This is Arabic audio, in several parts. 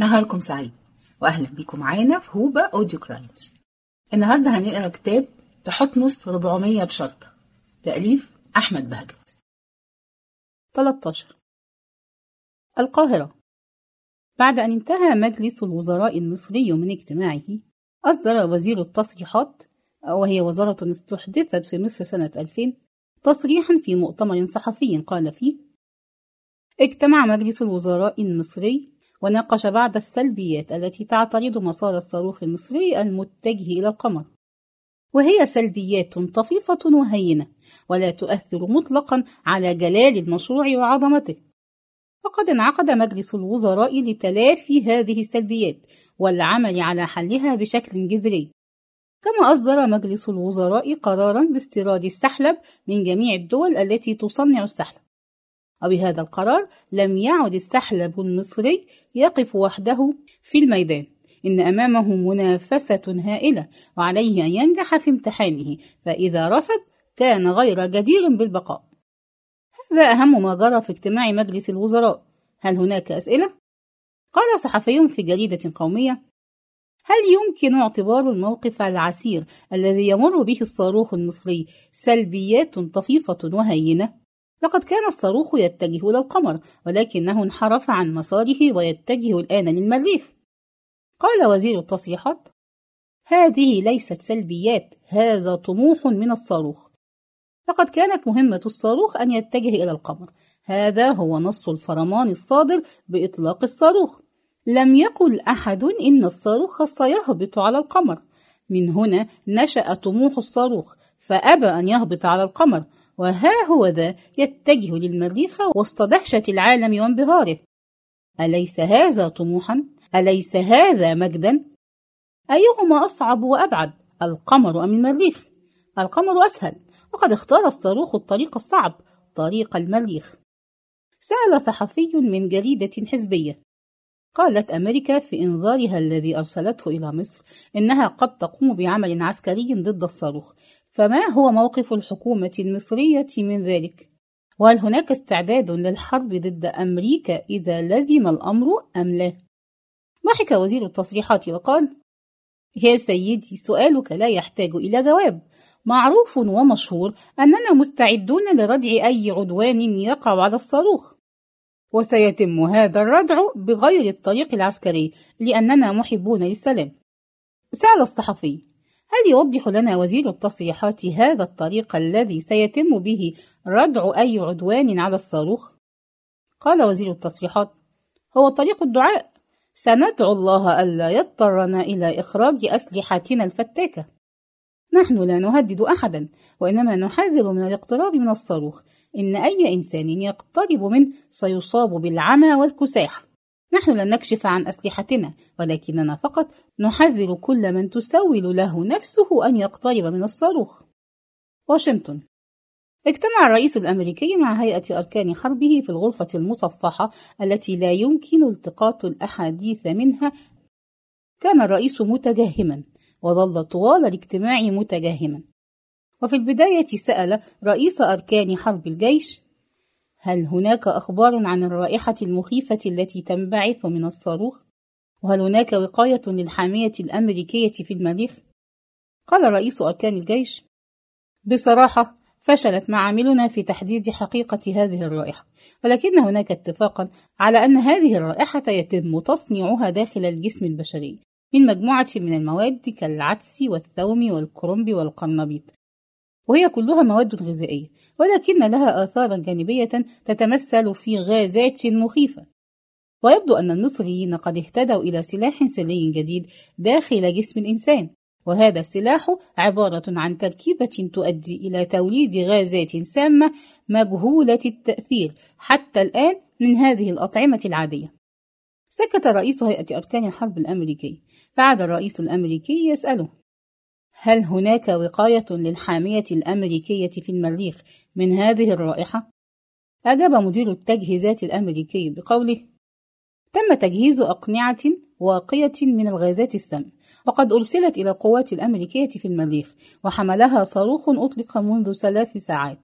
نهاركم سعيد. وأهلا بيكم معانا في هوبا أوديو كرايمز. النهارده هنقرأ كتاب تحتمس 400 بشرطة. تأليف أحمد بهجت. 13 القاهرة. بعد أن انتهى مجلس الوزراء المصري من اجتماعه أصدر وزير التصريحات وهي وزارة استحدثت في مصر سنة 2000 تصريحا في مؤتمر صحفي قال فيه اجتمع مجلس الوزراء المصري وناقش بعض السلبيات التي تعترض مسار الصاروخ المصري المتجه إلى القمر. وهي سلبيات طفيفة وهينة ولا تؤثر مطلقا على جلال المشروع وعظمته. فقد انعقد مجلس الوزراء لتلافي هذه السلبيات والعمل على حلها بشكل جذري. كما أصدر مجلس الوزراء قرارا باستيراد السحلب من جميع الدول التي تصنع السحلب. وبهذا القرار لم يعد السحلب المصري يقف وحده في الميدان إن أمامه منافسة هائلة وعليه أن ينجح في امتحانه فإذا رصد كان غير جدير بالبقاء هذا أهم ما جرى في اجتماع مجلس الوزراء هل هناك أسئلة؟ قال صحفي في جريدة قومية هل يمكن اعتبار الموقف العسير الذي يمر به الصاروخ المصري سلبيات طفيفة وهينة؟ لقد كان الصاروخ يتجه إلى القمر ولكنه انحرف عن مساره ويتجه الآن للمريخ. قال وزير التصريحات هذه ليست سلبيات هذا طموح من الصاروخ. لقد كانت مهمة الصاروخ أن يتجه إلى القمر. هذا هو نص الفرمان الصادر بإطلاق الصاروخ. لم يقل أحد إن الصاروخ سيهبط على القمر. من هنا نشأ طموح الصاروخ فأبى أن يهبط على القمر. وها هو ذا يتجه للمريخ وسط دهشة العالم وانبهاره أليس هذا طموحا؟ أليس هذا مجدا؟ أيهما أصعب وأبعد القمر أم المريخ؟ القمر أسهل وقد اختار الصاروخ الطريق الصعب طريق المريخ سأل صحفي من جريدة حزبية قالت أمريكا في إنذارها الذي أرسلته إلى مصر إنها قد تقوم بعمل عسكري ضد الصاروخ فما هو موقف الحكومة المصرية من ذلك؟ وهل هناك استعداد للحرب ضد أمريكا إذا لزم الأمر أم لا؟ ضحك وزير التصريحات وقال يا سيدي سؤالك لا يحتاج إلى جواب معروف ومشهور أننا مستعدون لردع أي عدوان يقع على الصاروخ وسيتم هذا الردع بغير الطريق العسكري لأننا محبون للسلام سأل الصحفي هل يوضح لنا وزير التصريحات هذا الطريق الذي سيتم به ردع أي عدوان على الصاروخ؟ قال وزير التصريحات هو طريق الدعاء. سندعو الله ألا يضطرنا إلى إخراج أسلحتنا الفتاكة. نحن لا نهدد أحدا وإنما نحذر من الاقتراب من الصاروخ. إن أي إنسان يقترب منه سيصاب بالعمى والكساح. نحن لن نكشف عن أسلحتنا ولكننا فقط نحذر كل من تسول له نفسه أن يقترب من الصاروخ. واشنطن. اجتمع الرئيس الأمريكي مع هيئة أركان حربه في الغرفة المصفحة التي لا يمكن التقاط الأحاديث منها. كان الرئيس متجهما وظل طوال الاجتماع متجهما. وفي البداية سأل رئيس أركان حرب الجيش هل هناك أخبار عن الرائحة المخيفة التي تنبعث من الصاروخ؟ وهل هناك وقاية للحامية الأمريكية في المريخ؟ قال رئيس أركان الجيش بصراحة فشلت معاملنا في تحديد حقيقة هذه الرائحة ولكن هناك اتفاقا على أن هذه الرائحة يتم تصنيعها داخل الجسم البشري من مجموعة من المواد كالعدس والثوم والكرنب والقرنبيط وهي كلها مواد غذائية ولكن لها آثارا جانبية تتمثل في غازات مخيفة. ويبدو أن المصريين قد اهتدوا إلى سلاح سري جديد داخل جسم الإنسان وهذا السلاح عبارة عن تركيبة تؤدي إلى توليد غازات سامة مجهولة التأثير حتى الآن من هذه الأطعمة العادية. سكت رئيس هيئة أركان الحرب الأمريكي فعاد الرئيس الأمريكي يسأله هل هناك وقاية للحامية الأمريكية في المريخ من هذه الرائحة؟ أجاب مدير التجهيزات الأمريكي بقوله تم تجهيز أقنعة واقية من الغازات السام وقد أرسلت إلى القوات الأمريكية في المريخ وحملها صاروخ أطلق منذ ثلاث ساعات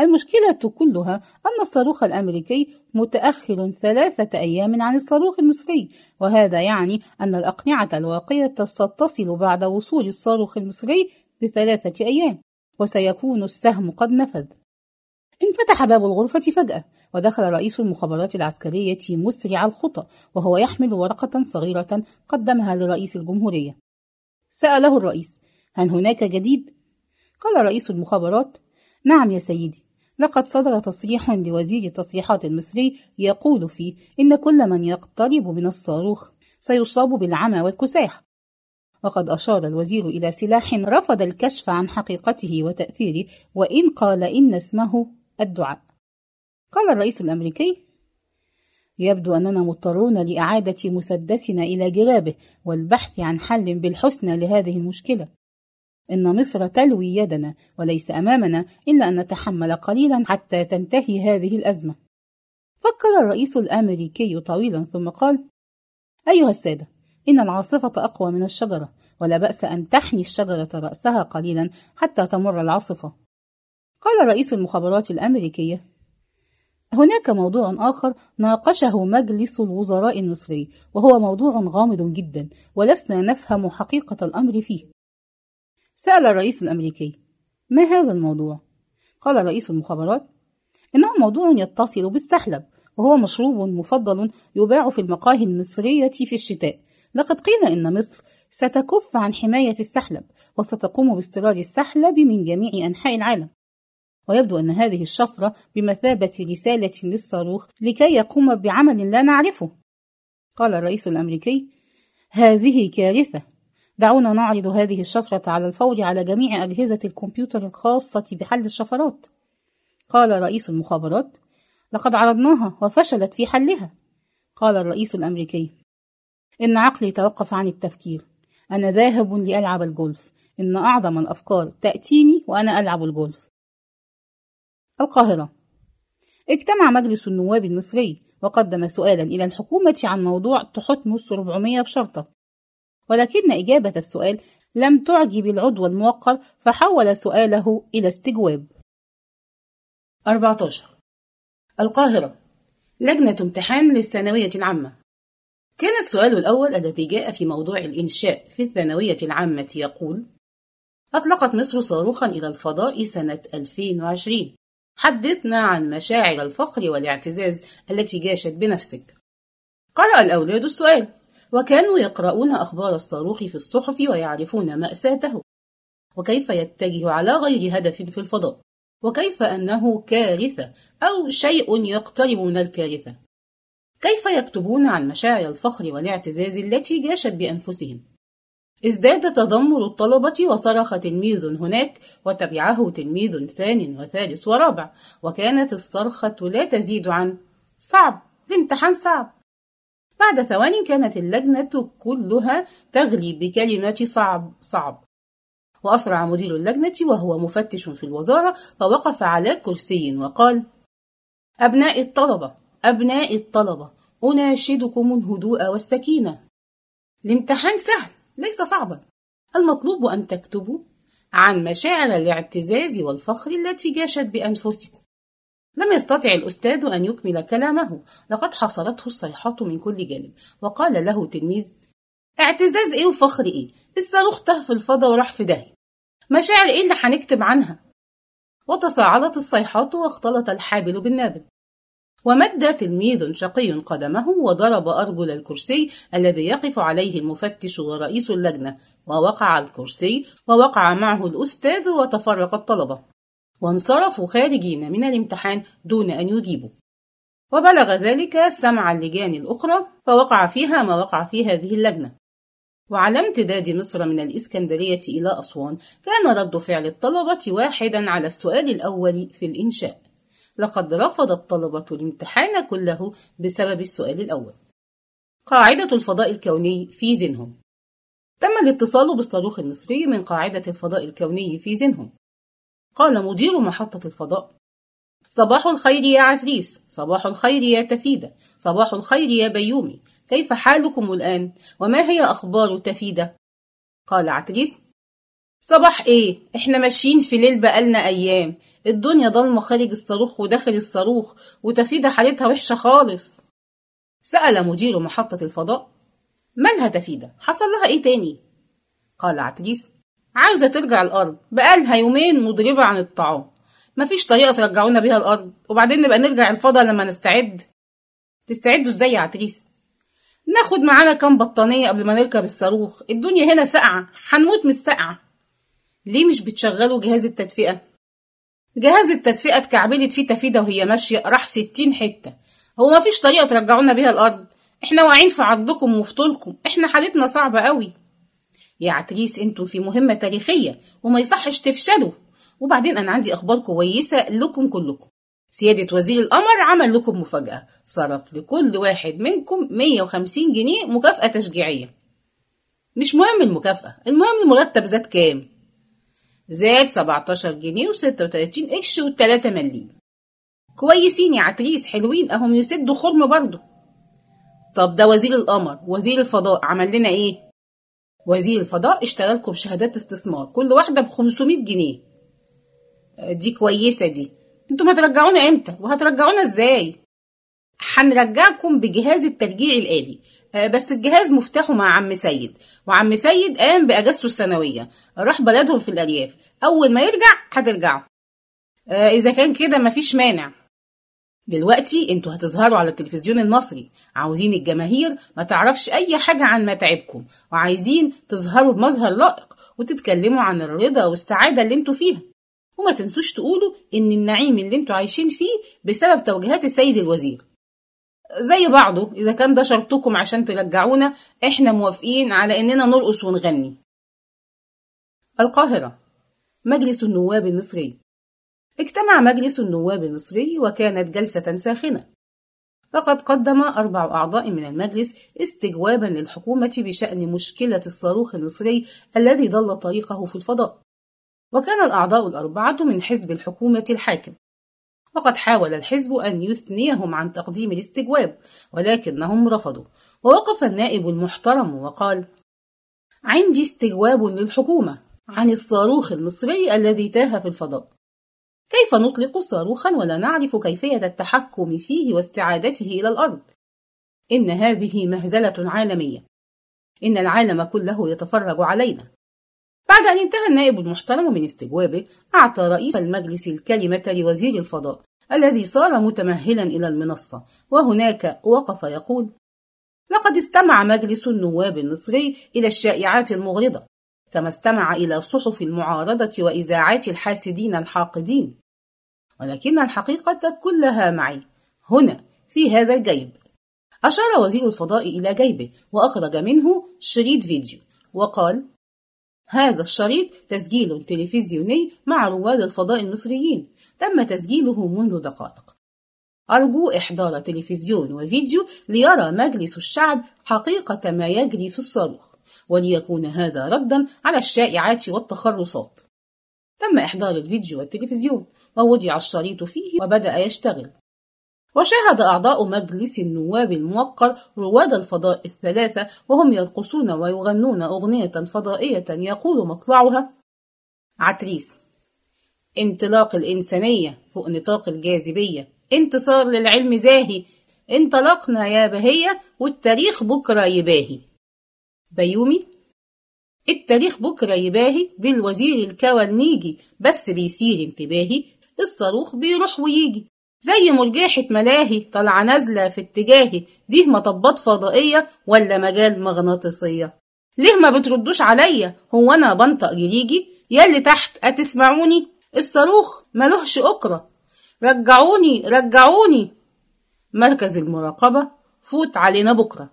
المشكلة كلها أن الصاروخ الأمريكي متأخر ثلاثة أيام عن الصاروخ المصري وهذا يعني أن الأقنعة الواقية ستصل بعد وصول الصاروخ المصري بثلاثة أيام وسيكون السهم قد نفذ. انفتح باب الغرفة فجأة ودخل رئيس المخابرات العسكرية مسرع الخطى وهو يحمل ورقة صغيرة قدمها لرئيس الجمهورية. سأله الرئيس هل هناك جديد؟ قال رئيس المخابرات نعم يا سيدي. لقد صدر تصريح لوزير التصريحات المصري يقول فيه إن كل من يقترب من الصاروخ سيصاب بالعمى والكساح. وقد أشار الوزير إلى سلاح رفض الكشف عن حقيقته وتأثيره وإن قال إن اسمه الدعاء. قال الرئيس الأمريكي يبدو أننا مضطرون لإعادة مسدسنا إلى جرابه والبحث عن حل بالحسنى لهذه المشكلة. إن مصر تلوي يدنا وليس أمامنا إلا أن نتحمل قليلا حتى تنتهي هذه الأزمة. فكر الرئيس الأمريكي طويلا ثم قال أيها السادة إن العاصفة أقوى من الشجرة ولا بأس أن تحني الشجرة رأسها قليلا حتى تمر العاصفة. قال رئيس المخابرات الأمريكية هناك موضوع آخر ناقشه مجلس الوزراء المصري وهو موضوع غامض جدا ولسنا نفهم حقيقة الأمر فيه. سأل الرئيس الأمريكي ما هذا الموضوع؟ قال رئيس المخابرات إنه موضوع يتصل بالسحلب وهو مشروب مفضل يباع في المقاهي المصرية في الشتاء. لقد قيل إن مصر ستكف عن حماية السحلب وستقوم باستيراد السحلب من جميع أنحاء العالم. ويبدو أن هذه الشفرة بمثابة رسالة للصاروخ لكي يقوم بعمل لا نعرفه. قال الرئيس الأمريكي هذه كارثة. دعونا نعرض هذه الشفرة على الفور على جميع أجهزة الكمبيوتر الخاصة بحل الشفرات. قال رئيس المخابرات لقد عرضناها وفشلت في حلها. قال الرئيس الأمريكي إن عقلي توقف عن التفكير. أنا ذاهب لألعب الجولف. إن أعظم الأفكار تأتيني وأنا ألعب الجولف. القاهرة. اجتمع مجلس النواب المصري وقدم سؤالا إلى الحكومة عن موضوع تحتمس 400 بشرطة. ولكن إجابة السؤال لم تعجب العضو الموقر فحول سؤاله إلى استجواب. 14 القاهرة. لجنة امتحان للثانوية العامة. كان السؤال الأول الذي جاء في موضوع الإنشاء في الثانوية العامة يقول أطلقت مصر صاروخا إلى الفضاء سنة 2020 حدثنا عن مشاعر الفخر والاعتزاز التي جاشت بنفسك. قرأ الأولاد السؤال. وكانوا يقرؤون أخبار الصاروخ في الصحف ويعرفون مأساته وكيف يتجه على غير هدف في الفضاء وكيف أنه كارثة أو شيء يقترب من الكارثة. كيف يكتبون عن مشاعر الفخر والاعتزاز التي جاشت بأنفسهم؟ ازداد تذمر الطلبة وصرخ تلميذ هناك وتبعه تلميذ ثان وثالث ورابع وكانت الصرخة لا تزيد عن صعب الامتحان صعب بعد ثوان كانت اللجنة كلها تغلي بكلمة صعب صعب. وأسرع مدير اللجنة وهو مفتش في الوزارة فوقف على كرسي وقال أبناء الطلبة أبناء الطلبة أناشدكم الهدوء والسكينة. الامتحان سهل ليس صعبا. المطلوب أن تكتبوا عن مشاعر الاعتزاز والفخر التي جاشت بأنفسكم. لم يستطع الأستاذ أن يكمل كلامه. لقد حصلته الصيحات من كل جانب. وقال له تلميذ اعتزاز إيه وفخر إيه؟ الصاروخ تاه في الفضا وراح في داهية. مشاعر إيه اللي هنكتب عنها؟ وتصاعدت الصيحات واختلط الحابل بالنابل. ومد تلميذ شقي قدمه وضرب أرجل الكرسي الذي يقف عليه المفتش ورئيس اللجنة. ووقع الكرسي ووقع معه الأستاذ وتفرق الطلبة. وانصرفوا خارجين من الامتحان دون أن يجيبوا. وبلغ ذلك سمع اللجان الأخرى فوقع فيها ما وقع في هذه اللجنة. وعلى امتداد مصر من الإسكندرية إلى أسوان كان رد فعل الطلبة واحدا على السؤال الأول في الإنشاء. لقد رفض الطلبة الامتحان كله بسبب السؤال الأول. قاعدة الفضاء الكوني في زنهم. تم الاتصال بالصاروخ المصري من قاعدة الفضاء الكوني في زنهم. قال مدير محطة الفضاء. صباح الخير يا عفريس. صباح الخير يا تفيدة. صباح الخير يا بيومي. كيف حالكم الآن؟ وما هي أخبار تفيدة؟ قال عتريس صباح إيه؟ إحنا ماشيين في ليل بقالنا أيام. الدنيا ضلمة خارج الصاروخ وداخل الصاروخ وتفيدة حالتها وحشة خالص. سأل مدير محطة الفضاء. مالها تفيدة؟ حصل لها إيه تاني؟ قال عتريس عاوزة ترجع الأرض. بقالها يومين مضربة عن الطعام مفيش طريقة ترجعونا بيها الأرض. وبعدين نبقى نرجع الفضاء لما نستعد. تستعدوا إزاي يا عتريس؟ ناخد معانا كام بطانية قبل ما نركب الصاروخ. الدنيا هنا ساقعة. هنموت من السقعة ليه مش بتشغلوا جهاز التدفئة؟ جهاز التدفئة اتكعبلت فيه تفيدة وهي ماشية راح ستين حتة. هو مفيش طريقة ترجعونا بيها الأرض. إحنا واقعين في عرضكم وفي طولكم إحنا حالتنا صعبة قوي يا عتريس أنتوا في مهمة تاريخية وما يصحش تفشلوا. وبعدين أنا عندي أخبار كويسة لكم كلكم. سيادة وزير القمر عمل لكم مفاجأة. صرف لكل واحد منكم 150 جنيه مكافأة تشجيعية. مش مهم المكافأة المهم المرتب زاد كام؟ زاد 17 جنيه و36 قرش و3 مليم. كويسين يا عتريس حلوين اهم يسدوا خرم برضه. طب ده وزير القمر وزير الفضاء عمل لنا إيه؟ وزير الفضاء اشترى لكم شهادات استثمار. كل واحدة ب 500 جنيه دي كويسة دي. أنتوا هترجعونا إمتى؟ وهترجعونا إزاي؟ هنرجعكم بجهاز الترجيع الآلي. بس الجهاز مفتاحه مع عم سيد. وعم سيد قام بأجازته السنوية. راح بلدهم في الأرياف. أول ما يرجع هترجعوا. إذا كان كده مفيش مانع. دلوقتي أنتوا هتظهروا على التلفزيون المصري. عاوزين الجماهير ما تعرفش أي حاجة عن متاعبكم وعايزين تظهروا بمظهر لائق وتتكلموا عن الرضا والسعادة اللي أنتوا فيها. وما تنسوش تقولوا إن النعيم اللي أنتوا عايشين فيه بسبب توجيهات السيد الوزير. زي بعضه إذا كان ده شرطكم عشان ترجعونا إحنا موافقين على إننا نرقص ونغني. القاهرة. مجلس النواب المصري اجتمع مجلس النواب المصري وكانت جلسة ساخنة. فقد قدم أربع أعضاء من المجلس استجوابا للحكومة بشأن مشكلة الصاروخ المصري الذي ضل طريقه في الفضاء. وكان الأعضاء الأربعة من حزب الحكومة الحاكم. وقد حاول الحزب أن يثنيهم عن تقديم الاستجواب ولكنهم رفضوا. ووقف النائب المحترم وقال عندي استجواب للحكومة عن الصاروخ المصري الذي تاه في الفضاء. كيف نطلق صاروخا ولا نعرف كيفية التحكم فيه واستعادته إلى الأرض؟ إن هذه مهزلة عالمية. إن العالم كله يتفرج علينا. بعد أن انتهى النائب المحترم من استجوابه أعطى رئيس المجلس الكلمة لوزير الفضاء الذي صار متمهلا إلى المنصة وهناك وقف يقول لقد استمع مجلس النواب المصري إلى الشائعات المغرضة. كما استمع إلى صحف المعارضة وإذاعات الحاسدين الحاقدين. ولكن الحقيقة كلها معي هنا في هذا الجيب. أشار وزير الفضاء إلى جيبه وأخرج منه شريط فيديو وقال هذا الشريط تسجيل تلفزيوني مع رواد الفضاء المصريين تم تسجيله منذ دقائق. أرجو إحضار تلفزيون وفيديو ليرى مجلس الشعب حقيقة ما يجري في الصاروخ. وليكون هذا ردا على الشائعات والتخرصات. تم إحضار الفيديو والتلفزيون ووضع الشريط فيه وبدأ يشتغل. وشاهد أعضاء مجلس النواب الموقر رواد الفضاء الثلاثة وهم يرقصون ويغنون أغنية فضائية يقول مطلعها عتريس انطلاق الإنسانية فوق نطاق الجاذبية انتصار للعلم زاهي انطلقنا يا بهية والتاريخ بكرة يباهي بيومي. التاريخ بكرة يباهي بالوزير الكوالنيجي بس بيصير انتباهي الصاروخ بيروح ويجي. زي مرجحة ملاهي طالعة نازلة في اتجاهي دي مطبات فضائية ولا مجال مغناطيسية؟ ليه ما بتردوش عليا؟ هو أنا بنطق جريجي ياللي تحت هتسمعوني الصاروخ ملهش أكرة رجعوني رجعوني. مركز المراقبة فوت علينا بكرة.